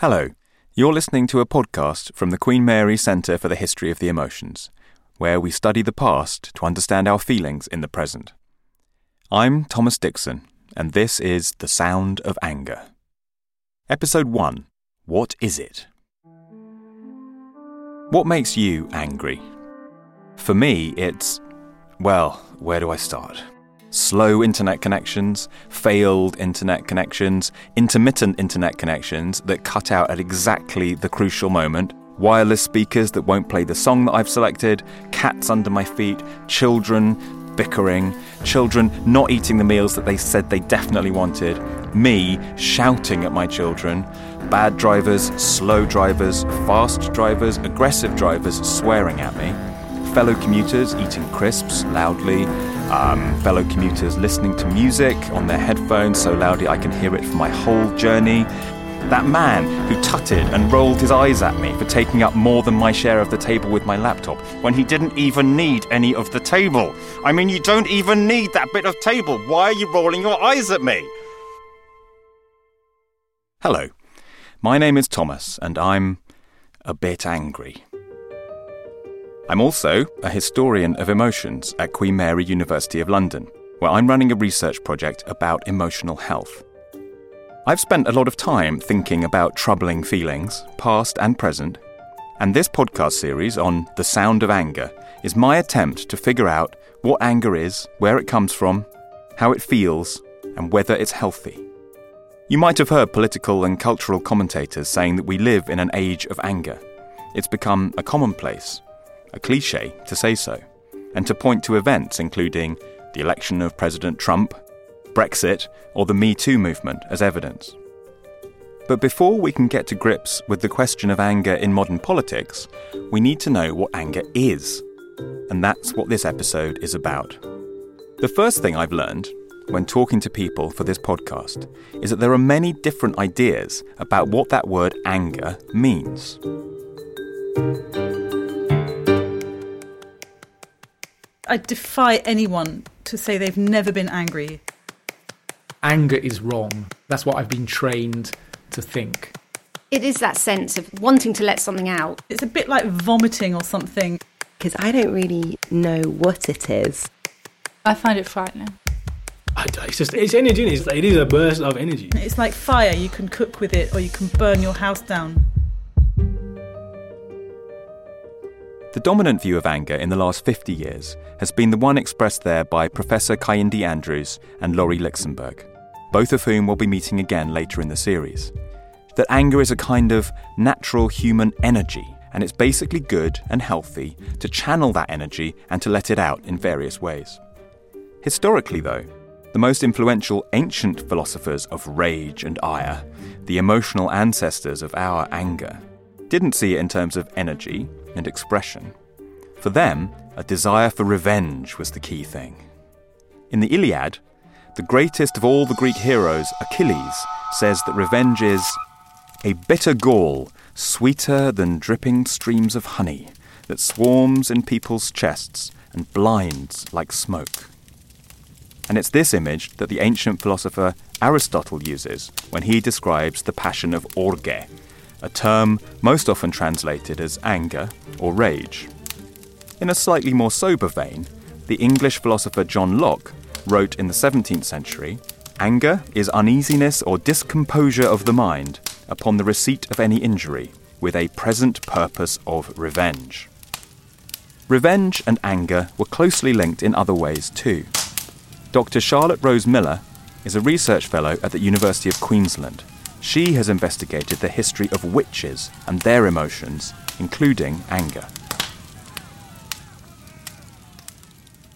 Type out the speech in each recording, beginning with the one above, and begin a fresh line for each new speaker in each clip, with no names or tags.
Hello, you're listening to a podcast from the Queen Mary Centre for the History of the Emotions, where we study the past to understand our feelings in the present. I'm Thomas Dixon, and this is The Sound of Anger. Episode 1 What is it? What makes you angry? For me, it's. Well, where do I start? Slow internet connections, failed internet connections, intermittent internet connections that cut out at exactly the crucial moment, wireless speakers that won't play the song that I've selected, cats under my feet, children bickering, children not eating the meals that they said they definitely wanted, me shouting at my children, bad drivers, slow drivers, fast drivers, aggressive drivers swearing at me fellow commuters eating crisps loudly, um, fellow commuters listening to music on their headphones so loudly I can hear it for my whole journey. That man who tutted and rolled his eyes at me for taking up more than my share of the table with my laptop when he didn't even need any of the table. I mean, you don't even need that bit of table. Why are you rolling your eyes at me? Hello, my name is Thomas, and I'm a bit angry. I'm also a historian of emotions at Queen Mary University of London, where I'm running a research project about emotional health. I've spent a lot of time thinking about troubling feelings, past and present, and this podcast series on the sound of anger is my attempt to figure out what anger is, where it comes from, how it feels, and whether it's healthy. You might have heard political and cultural commentators saying that we live in an age of anger. It's become a commonplace, a cliche to say so, and to point to events including the election of President Trump, Brexit, or the Me Too movement as evidence. But before we can get to grips with the question of anger in modern politics, we need to know what anger is. And that's what this episode is about. The first thing I've learned when talking to people for this podcast is that there are many different ideas about what that word anger means.
I defy anyone to say they've never been angry.
Anger is wrong. That's what I've been trained to think.
It is that sense of wanting to let something out.
It's a bit like vomiting or something.
Because I don't really know what it is.
I find it frightening.
It's just it's energy. It's, it is a burst of energy.
It's like fire. You can cook with it, or you can burn your house down.
The dominant view of anger in the last 50 years has been the one expressed there by Professor Kehinde Andrews and Laurie Lichtenberg, both of whom will be meeting again later in the series. That anger is a kind of natural human energy, and it's basically good and healthy to channel that energy and to let it out in various ways. Historically, though, the most influential ancient philosophers of rage and ire, the emotional ancestors of our anger, didn't see it in terms of energy and expression. For them, a desire for revenge was the key thing. In the Iliad, the greatest of all the Greek heroes, Achilles, says that revenge is a bitter gall, sweeter than dripping streams of honey, that swarms in people's chests and blinds like smoke. And it's this image that the ancient philosopher Aristotle uses when he describes the passion of orge, a term most often translated as anger or rage. In a slightly more sober vein, the English philosopher John Locke wrote in the 17th century Anger is uneasiness or discomposure of the mind upon the receipt of any injury, with a present purpose of revenge. Revenge and anger were closely linked in other ways too. Dr. Charlotte Rose Millar is a research fellow at the University of Queensland she has investigated the history of witches and their emotions, including anger.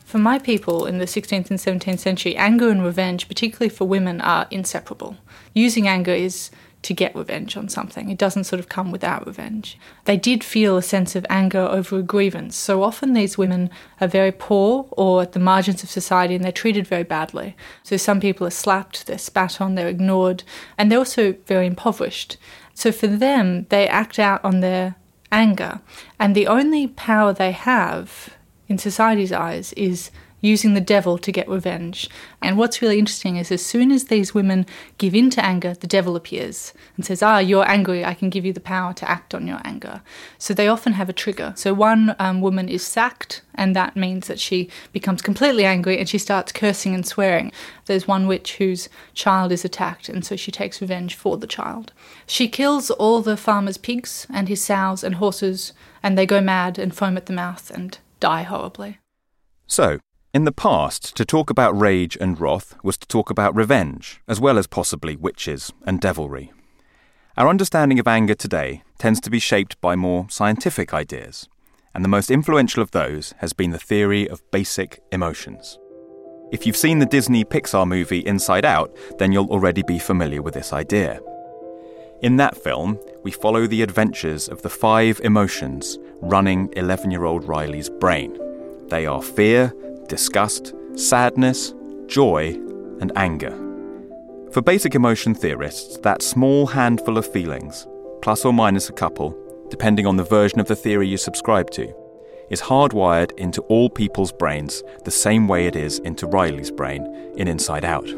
For my people in the 16th and 17th century, anger and revenge, particularly for women, are inseparable. Using anger is to get revenge on something. It doesn't sort of come without revenge. They did feel a sense of anger over a grievance. So often these women are very poor or at the margins of society and they're treated very badly. So some people are slapped, they're spat on, they're ignored, and they're also very impoverished. So for them, they act out on their anger. And the only power they have in society's eyes is using the devil to get revenge. And what's really interesting is as soon as these women give in to anger, the devil appears and says, Ah, you're angry, I can give you the power to act on your anger. So they often have a trigger. So one um, woman is sacked, and that means that she becomes completely angry and she starts cursing and swearing. There's one witch whose child is attacked, and so she takes revenge for the child. She kills all the farmer's pigs and his sows and horses, and they go mad and foam at the mouth and die horribly.
So, in the past, to talk about rage and wrath was to talk about revenge, as well as possibly witches and devilry. Our understanding of anger today tends to be shaped by more scientific ideas, and the most influential of those has been the theory of basic emotions. If you've seen the Disney Pixar movie Inside Out, then you'll already be familiar with this idea. In that film, we follow the adventures of the five emotions running 11 year old Riley's brain. They are fear, disgust, sadness, joy, and anger. For basic emotion theorists, that small handful of feelings, plus or minus a couple, depending on the version of the theory you subscribe to, is hardwired into all people's brains the same way it is into Riley's brain in Inside Out.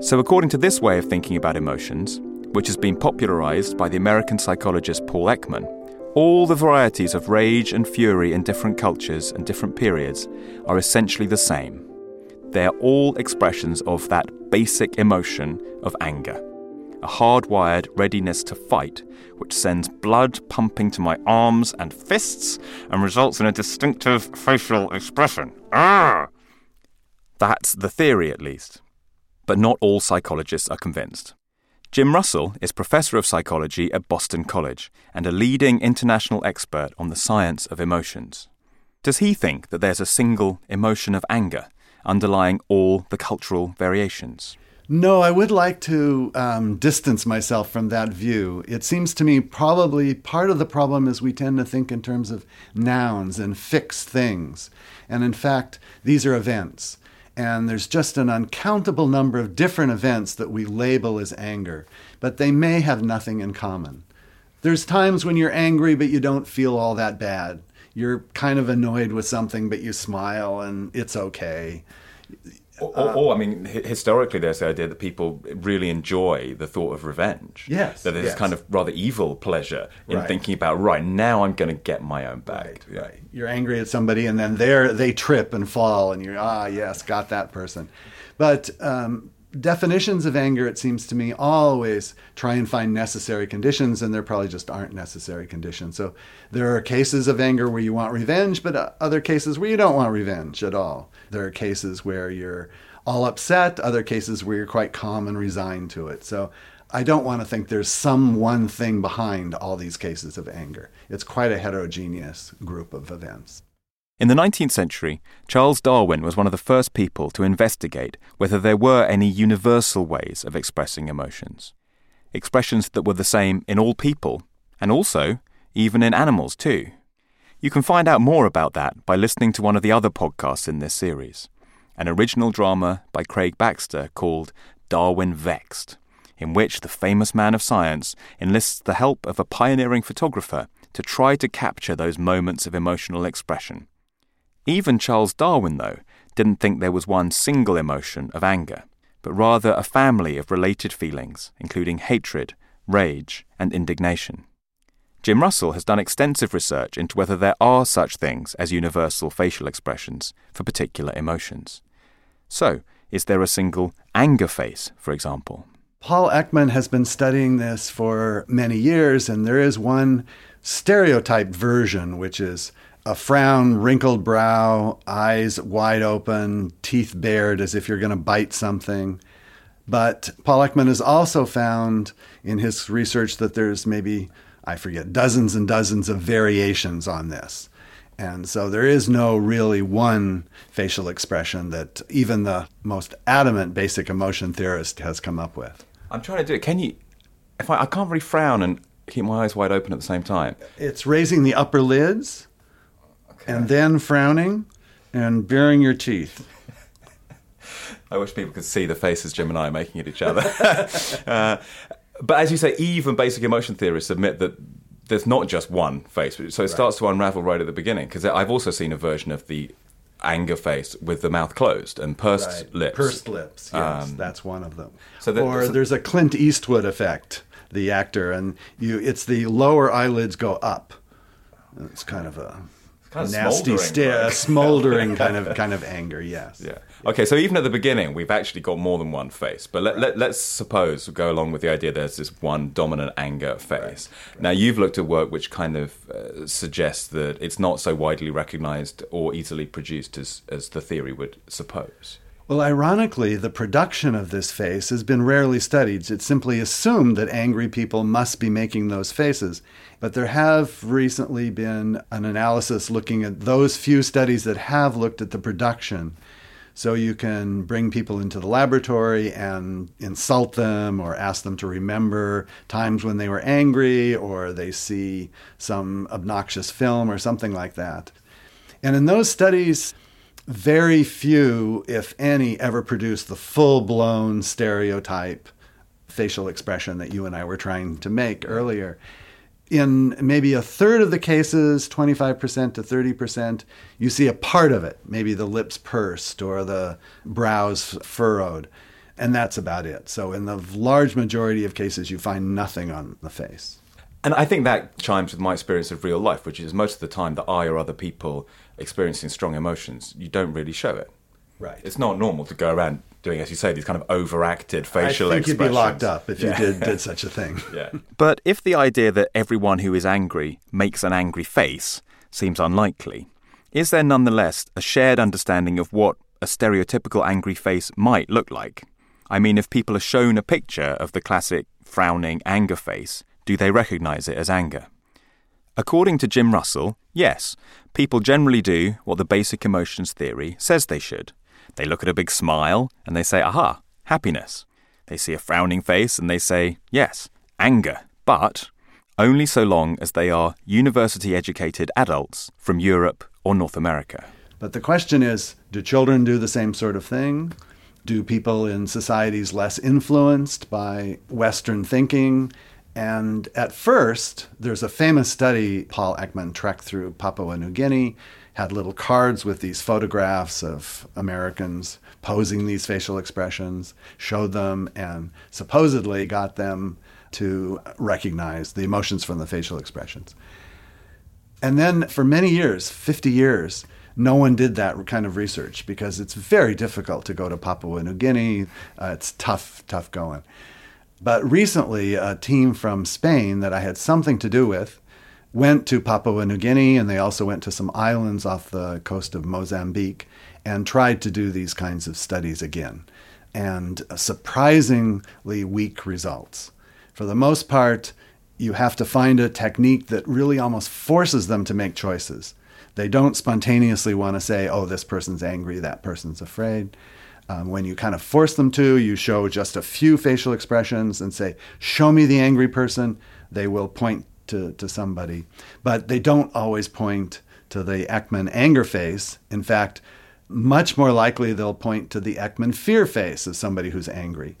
So, according to this way of thinking about emotions, which has been popularized by the American psychologist Paul Ekman, all the varieties of rage and fury in different cultures and different periods are essentially the same. They are all expressions of that basic emotion of anger, a hardwired readiness to fight, which sends blood pumping to my arms and fists and results in a distinctive facial expression. Ah! That's the theory, at least. But not all psychologists are convinced. Jim Russell is professor of psychology at Boston College and a leading international expert on the science of emotions. Does he think that there's a single emotion of anger underlying all the cultural variations?
No, I would like to um, distance myself from that view. It seems to me probably part of the problem is we tend to think in terms of nouns and fixed things. And in fact, these are events. And there's just an uncountable number of different events that we label as anger, but they may have nothing in common. There's times when you're angry, but you don't feel all that bad. You're kind of annoyed with something, but you smile and it's okay.
Or, or, or, I mean, historically, there's the idea that people really enjoy the thought of revenge.
Yes.
That there's
yes.
kind of rather evil pleasure in
Right.
thinking about, right, now I'm going to get my own back.
Right, right. You're angry at somebody, and then they they trip and fall, and you're ah yes, got that person. But um, definitions of anger, it seems to me, always try and find necessary conditions, and there probably just aren't necessary conditions. So there are cases of anger where you want revenge, but uh, other cases where you don't want revenge at all. There are cases where you're all upset, other cases where you're quite calm and resigned to it. So I don't want to think there's some one thing behind all these cases of anger. It's quite a heterogeneous group of events.
In the 19th century, Charles Darwin was one of the first people to investigate whether there were any universal ways of expressing emotions. Expressions that were the same in all people, and also even in animals too. You can find out more about that by listening to one of the other podcasts in this series, an original drama by Craig Baxter called Darwin Vexed, in which the famous man of science enlists the help of a pioneering photographer to try to capture those moments of emotional expression. Even Charles Darwin, though, didn't think there was one single emotion of anger, but rather a family of related feelings, including hatred, rage, and indignation. Jim Russell has done extensive research into whether there are such things as universal facial expressions for particular emotions. So, is there a single anger face, for example?
Paul Ekman has been studying this for many years, and there is one stereotyped version, which is a frown, wrinkled brow, eyes wide open, teeth bared as if you're going to bite something. But Paul Ekman has also found in his research that there's maybe, I forget, dozens and dozens of variations on this. And so there is no really one facial expression that even the most adamant basic emotion theorist has come up with.
I'm trying to do it. Can you? If I, I can't really frown and keep my eyes wide open at the same time.
It's raising the upper lids and then frowning and baring your teeth.
I wish people could see the faces Jim and I are making at each other. uh, but as you say, even basic emotion theorists admit that there's not just one face. So it starts to unravel right at the beginning. Because I've also seen a version of the anger face with the mouth closed and pursed
Right.
lips.
Pursed lips, yes,
Um,
that's one of them.
so that-
or
so-
there's a Clint Eastwood effect, the actor, and you it's the lower eyelids go up. It's kind of a
kind of
nasty,
right?
smoldering kind of kind of anger. Yes.
Yeah. Okay, so even at the beginning, we've actually got more than one face. But let, let, let's suppose, go along with the idea there's this one dominant anger face. Now, you've looked at work which kind of uh, suggests that it's not so widely recognized or easily produced as, as the theory would suppose.
Well, ironically, the production of this face has been rarely studied. It's simply assumed that angry people must be making those faces. But there have recently been an analysis looking at those few studies that have looked at the production. So you can bring people into the laboratory and insult them or ask them to remember times when they were angry or they see some obnoxious film or something like that. And in those studies, very few, if any, ever produce the full blown stereotype facial expression that you and I were trying to make earlier. In maybe a third of the cases, 25% to 30%, you see a part of it, maybe the lips pursed or the brows furrowed, and that's about it. So, in the large majority of cases, you find nothing on the face.
And I think that chimes with my experience of real life, which is most of the time that I or other people experiencing strong emotions, you don't really show it.
Right.
It's not normal to go around doing, as you say, these kind of overacted facial
I think you'd be
expressions.
locked up if
Yeah.
you did, did such a thing.
Yeah. But if the idea that everyone who is angry makes an angry face seems unlikely, is there nonetheless a shared understanding of what a stereotypical angry face might look like? I mean, if people are shown a picture of the classic frowning anger face, do they recognize it as anger? According to Jim Russell, yes, people generally do what the basic emotions theory says they should. They look at a big smile and they say, aha, happiness. They see a frowning face and they say, yes, anger, but only so long as they are university educated adults from Europe or North America.
But the question is do children do the same sort of thing? Do people in societies less influenced by Western thinking? And at first, there's a famous study Paul Ekman trekked through Papua New Guinea, had little cards with these photographs of Americans posing these facial expressions, showed them, and supposedly got them to recognize the emotions from the facial expressions. And then for many years, 50 years, no one did that kind of research because it's very difficult to go to Papua New Guinea. Uh, it's tough, tough going. But recently, a team from Spain that I had something to do with went to Papua New Guinea and they also went to some islands off the coast of Mozambique and tried to do these kinds of studies again. And surprisingly weak results. For the most part, you have to find a technique that really almost forces them to make choices. They don't spontaneously want to say, oh, this person's angry, that person's afraid. Um, when you kind of force them to, you show just a few facial expressions and say, show me the angry person. They will point to, to somebody. But they don't always point to the Ekman anger face. In fact, much more likely they'll point to the Ekman fear face of somebody who's angry.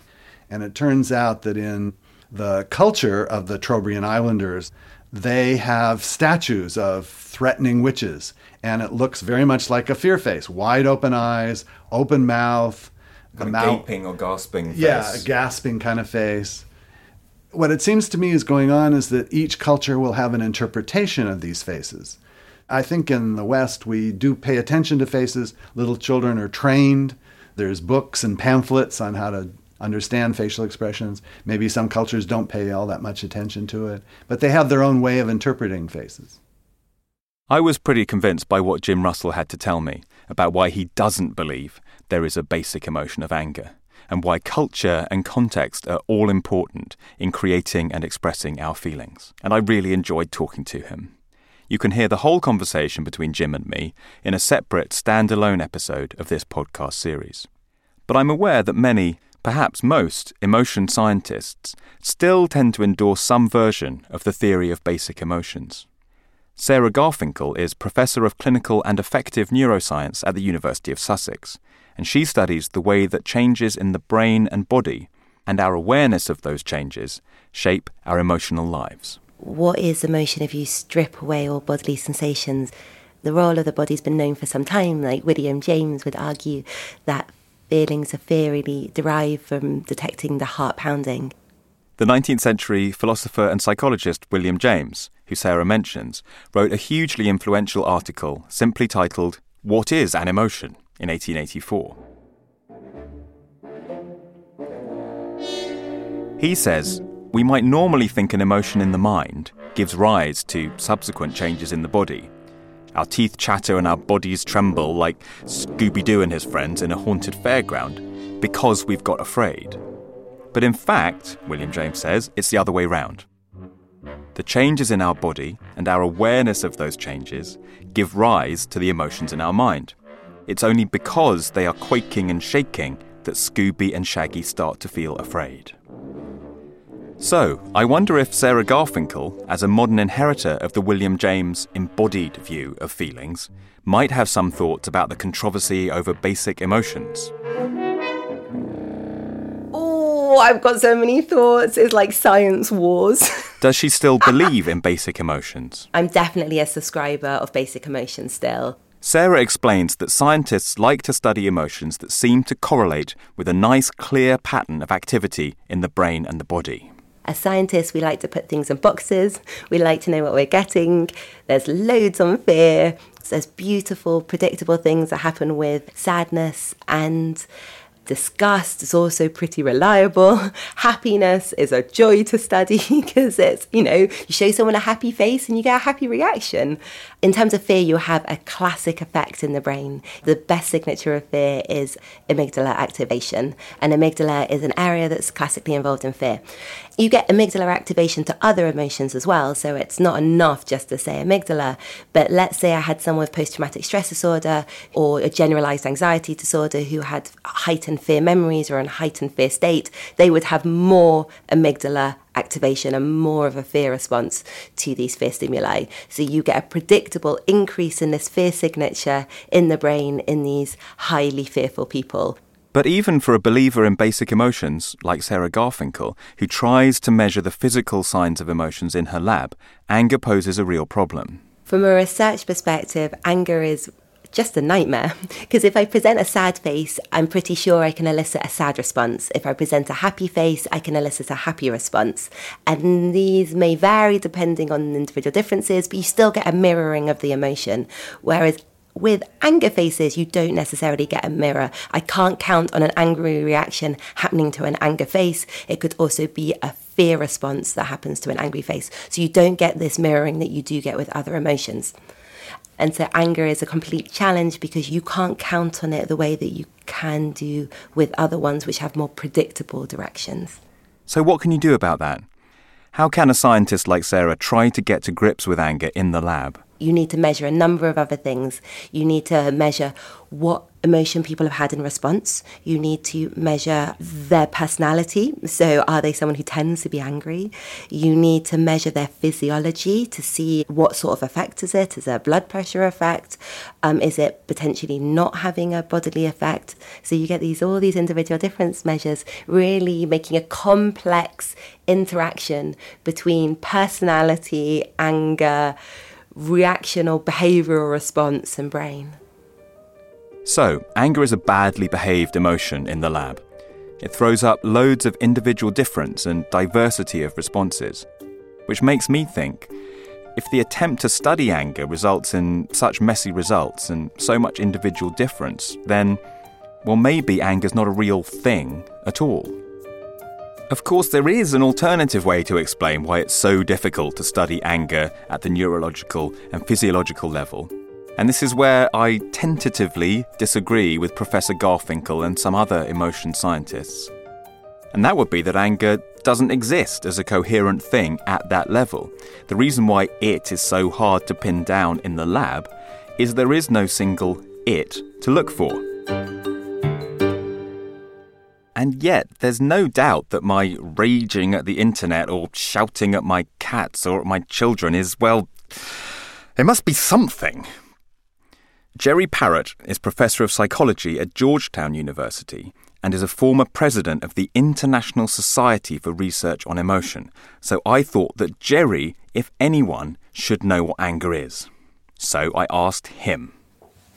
And it turns out that in the culture of the Trobriand Islanders, they have statues of threatening witches, and it looks very much like a fear face wide open eyes, open mouth, the mouth.
gaping or gasping face.
Yeah, a gasping kind of face. What it seems to me is going on is that each culture will have an interpretation of these faces. I think in the West, we do pay attention to faces. Little children are trained. There's books and pamphlets on how to understand facial expressions. Maybe some cultures don't pay all that much attention to it, but they have their own way of interpreting faces.
I was pretty convinced by what Jim Russell had to tell me about why he doesn't believe there is a basic emotion of anger, and why culture and context are all important in creating and expressing our feelings. And I really enjoyed talking to him. You can hear the whole conversation between Jim and me in a separate standalone episode of this podcast series. But I'm aware that many, perhaps most, emotion scientists still tend to endorse some version of the theory of basic emotions. Sarah Garfinkel is Professor of Clinical and Affective Neuroscience at the University of Sussex, and she studies the way that changes in the brain and body and our awareness of those changes shape our emotional lives.
What is emotion if you strip away all bodily sensations? The role of the body's been known for some time, like William James would argue that feelings of fear really derive from detecting the heart pounding.
The 19th century philosopher and psychologist William James, who Sarah mentions, wrote a hugely influential article simply titled, What is an Emotion? in 1884. He says, we might normally think an emotion in the mind gives rise to subsequent changes in the body. Our teeth chatter and our bodies tremble like Scooby Doo and his friends in a haunted fairground because we've got afraid. But in fact, William James says, it's the other way round. The changes in our body and our awareness of those changes give rise to the emotions in our mind. It's only because they are quaking and shaking that Scooby and Shaggy start to feel afraid. So, I wonder if Sarah Garfinkel, as a modern inheritor of the William James embodied view of feelings, might have some thoughts about the controversy over basic emotions.
Oh, I've got so many thoughts. It's like science wars.
Does she still believe in basic emotions?
I'm definitely a subscriber of basic emotions still.
Sarah explains that scientists like to study emotions that seem to correlate with a nice, clear pattern of activity in the brain and the body.
As scientists, we like to put things in boxes. We like to know what we're getting. There's loads on fear. There's beautiful, predictable things that happen with sadness and Disgust is also pretty reliable. Happiness is a joy to study because it's, you know, you show someone a happy face and you get a happy reaction. In terms of fear, you have a classic effect in the brain. The best signature of fear is amygdala activation, and amygdala is an area that's classically involved in fear. You get amygdala activation to other emotions as well, so it's not enough just to say amygdala. But let's say I had someone with post traumatic stress disorder or a generalized anxiety disorder who had heightened fear memories or a heightened fear state, they would have more amygdala activation and more of a fear response to these fear stimuli. So you get a predictable increase in this fear signature in the brain in these highly fearful people.
But even for a believer in basic emotions, like Sarah Garfinkel, who tries to measure the physical signs of emotions in her lab, anger poses a real problem.
From a research perspective, anger is just a nightmare. Because if I present a sad face, I'm pretty sure I can elicit a sad response. If I present a happy face, I can elicit a happy response. And these may vary depending on individual differences, but you still get a mirroring of the emotion. Whereas with anger faces, you don't necessarily get a mirror. I can't count on an angry reaction happening to an anger face. It could also be a fear response that happens to an angry face. So you don't get this mirroring that you do get with other emotions. And so anger is a complete challenge because you can't count on it the way that you can do with other ones which have more predictable directions.
So, what can you do about that? How can a scientist like Sarah try to get to grips with anger in the lab?
You need to measure a number of other things. You need to measure what emotion people have had in response. You need to measure their personality. So, are they someone who tends to be angry? You need to measure their physiology to see what sort of effect is it? Is it a blood pressure effect? Um, is it potentially not having a bodily effect? So, you get these all these individual difference measures, really making a complex interaction between personality, anger, reaction or behavioral response and brain.
So, anger is a badly behaved emotion in the lab. It throws up loads of individual difference and diversity of responses, which makes me think if the attempt to study anger results in such messy results and so much individual difference, then, well, maybe anger's not a real thing at all. Of course, there is an alternative way to explain why it's so difficult to study anger at the neurological and physiological level. And this is where I tentatively disagree with Professor Garfinkel and some other emotion scientists. And that would be that anger doesn't exist as a coherent thing at that level. The reason why it is so hard to pin down in the lab is there is no single it to look for. And yet, there's no doubt that my raging at the internet or shouting at my cats or at my children is, well, it must be something. Jerry Parrott is Professor of Psychology at Georgetown University and is a former president of the International Society for Research on Emotion. So I thought that Jerry, if anyone, should know what anger is. So I asked him.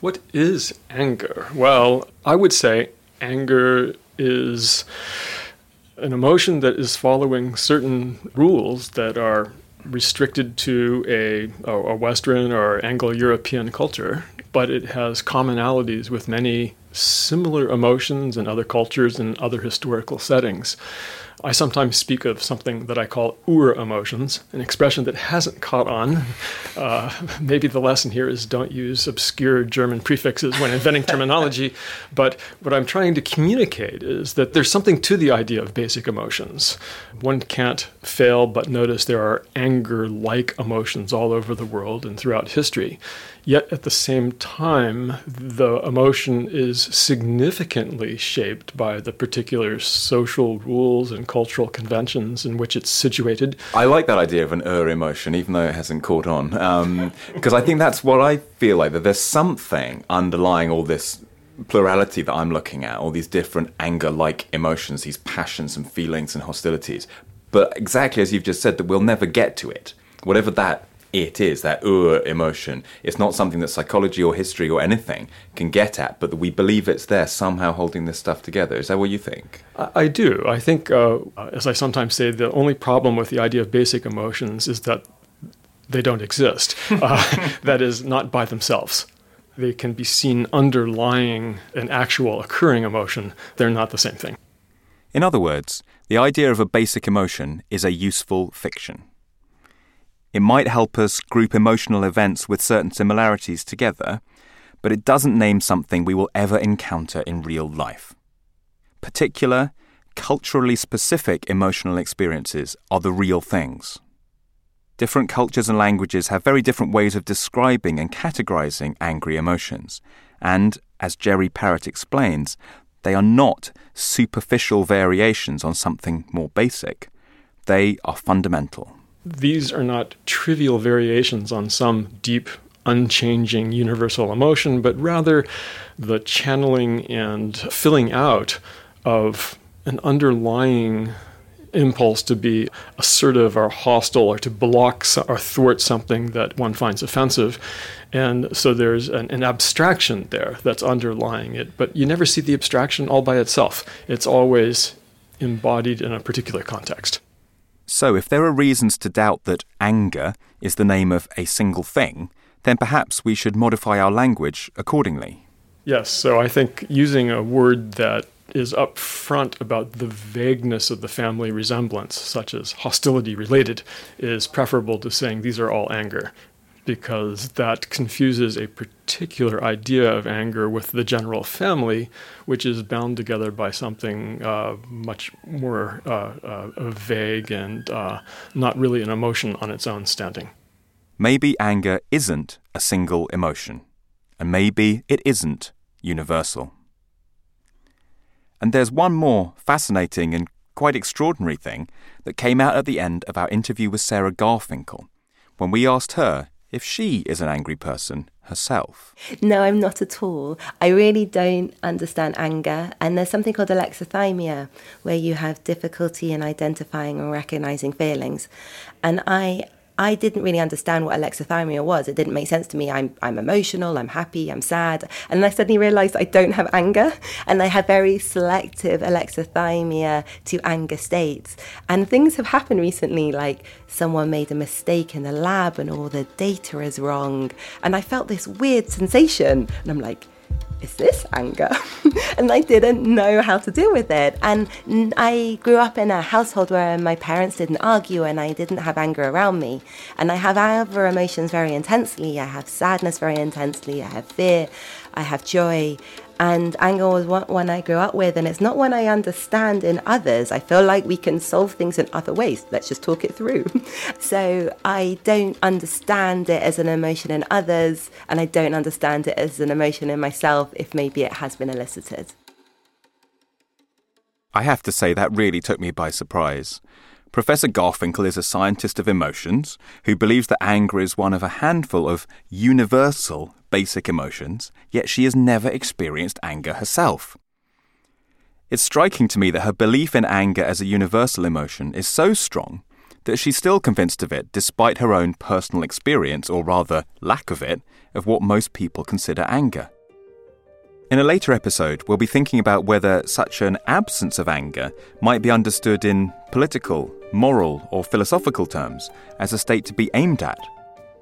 What is anger? Well, I would say anger is an emotion that is following certain rules that are restricted to a, a Western or Anglo European culture, but it has commonalities with many similar emotions in other cultures and other historical settings. I sometimes speak of something that I call ur emotions, an expression that hasn't caught on. Uh, maybe the lesson here is don't use obscure German prefixes when inventing terminology. But what I'm trying to communicate is that there's something to the idea of basic emotions. One can't fail but notice there are anger like emotions all over the world and throughout history. Yet at the same time, the emotion is significantly shaped by the particular social rules and cultural conventions in which it's situated.
I like that idea of an ur emotion, even though it hasn't caught on, because um, I think that's what I feel like that there's something underlying all this plurality that I'm looking at, all these different anger like emotions, these passions and feelings and hostilities. But exactly as you've just said, that we'll never get to it. Whatever that it is, that ur emotion. It's not something that psychology or history or anything can get at, but we believe it's there somehow holding this stuff together. Is that what you think?
I, I do. I think, uh, as I sometimes say, the only problem with the idea of basic emotions is that they don't exist. Uh, that is, not by themselves. They can be seen underlying an actual occurring emotion. They're not the same thing.
In other words, the idea of a basic emotion is a useful fiction. It might help us group emotional events with certain similarities together, but it doesn't name something we will ever encounter in real life. Particular, culturally specific emotional experiences are the real things. Different cultures and languages have very different ways of describing and categorizing angry emotions, and, as Jerry Parrott explains, they are not superficial variations on something more basic. They are fundamental
these are not trivial variations on some deep, unchanging universal emotion, but rather the channeling and filling out of an underlying impulse to be assertive or hostile or to block or thwart something that one finds offensive. And so there's an, an, abstraction there that's underlying it, but you never see the abstraction all by itself. It's always embodied in a particular context.
So, if there are reasons to doubt that anger is the name of a single thing, then perhaps we should modify our language accordingly.
Yes, so I think using a word that is upfront about the vagueness of the family resemblance, such as hostility related, is preferable to saying these are all anger because that confuses a particular idea of anger with the general family, which is bound together by something uh, much more uh, uh, vague and uh, not really an emotion on its own standing.
Maybe anger isn't a single emotion, and maybe it isn't universal. And there's one more fascinating and quite extraordinary thing that came out at the end of our interview with Sarah Garfinkel when we asked her if she is an angry person herself.
No, I'm not at all. I really don't understand anger. And there's something called alexithymia, where you have difficulty in identifying and recognizing feelings. And I I didn't really understand what alexithymia was. It didn't make sense to me. I'm, I'm emotional, I'm happy, I'm sad. And then I suddenly realized I don't have anger. And I have very selective alexithymia to anger states. And things have happened recently, like someone made a mistake in the lab and all the data is wrong. And I felt this weird sensation. And I'm like, is this anger? and I didn't know how to deal with it. And I grew up in a household where my parents didn't argue and I didn't have anger around me. And I have other emotions very intensely. I have sadness very intensely. I have fear. I have joy. And anger was one I grew up with, and it's not one I understand in others. I feel like we can solve things in other ways. Let's just talk it through. so I don't understand it as an emotion in others, and I don't understand it as an emotion in myself if maybe it has been elicited.
I have to say, that really took me by surprise. Professor Garfinkel is a scientist of emotions who believes that anger is one of a handful of universal basic emotions, yet she has never experienced anger herself. It's striking to me that her belief in anger as a universal emotion is so strong that she's still convinced of it despite her own personal experience, or rather lack of it, of what most people consider anger. In a later episode, we'll be thinking about whether such an absence of anger might be understood in political, moral, or philosophical terms as a state to be aimed at,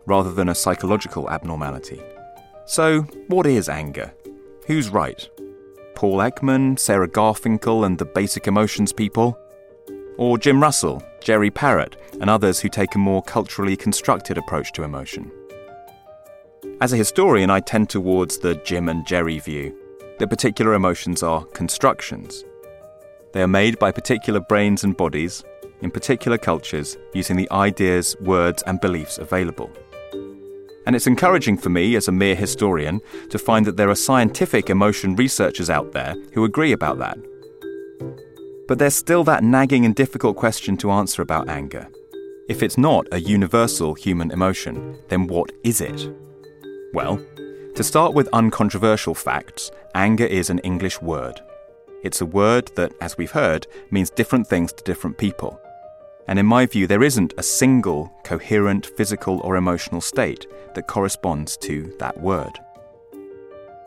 rather than a psychological abnormality. So, what is anger? Who's right? Paul Ekman, Sarah Garfinkel, and the basic emotions people? Or Jim Russell, Jerry Parrott, and others who take a more culturally constructed approach to emotion? As a historian, I tend towards the Jim and Jerry view that particular emotions are constructions. They are made by particular brains and bodies in particular cultures using the ideas, words, and beliefs available. And it's encouraging for me, as a mere historian, to find that there are scientific emotion researchers out there who agree about that. But there's still that nagging and difficult question to answer about anger. If it's not a universal human emotion, then what is it? Well, to start with uncontroversial facts, anger is an English word. It's a word that, as we've heard, means different things to different people. And in my view, there isn't a single coherent physical or emotional state that corresponds to that word.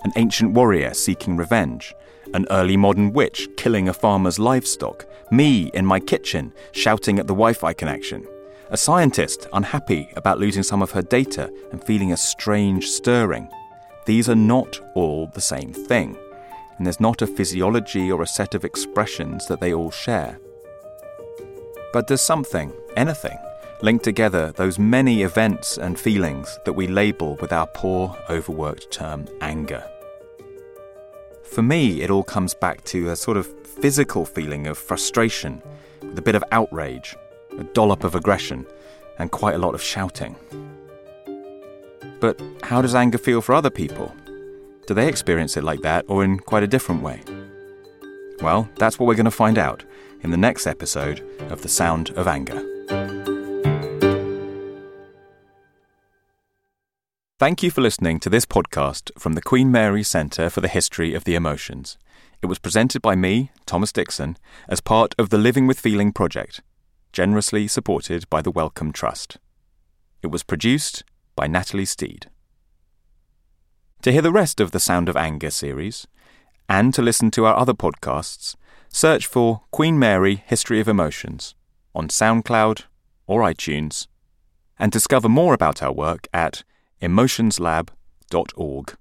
An ancient warrior seeking revenge, an early modern witch killing a farmer's livestock, me in my kitchen shouting at the Wi Fi connection, a scientist unhappy about losing some of her data and feeling a strange stirring. These are not all the same thing, and there's not a physiology or a set of expressions that they all share. But does something, anything, link together those many events and feelings that we label with our poor, overworked term anger? For me, it all comes back to a sort of physical feeling of frustration, with a bit of outrage, a dollop of aggression, and quite a lot of shouting. But how does anger feel for other people? Do they experience it like that or in quite a different way? Well, that's what we're going to find out in the next episode of The Sound of Anger. Thank you for listening to this podcast from the Queen Mary Centre for the History of the Emotions. It was presented by me, Thomas Dixon, as part of the Living with Feeling project, generously supported by the Wellcome Trust. It was produced by Natalie Steed. To hear the rest of the Sound of Anger series, and to listen to our other podcasts, search for Queen Mary History of Emotions on SoundCloud or iTunes, and discover more about our work at emotionslab.org.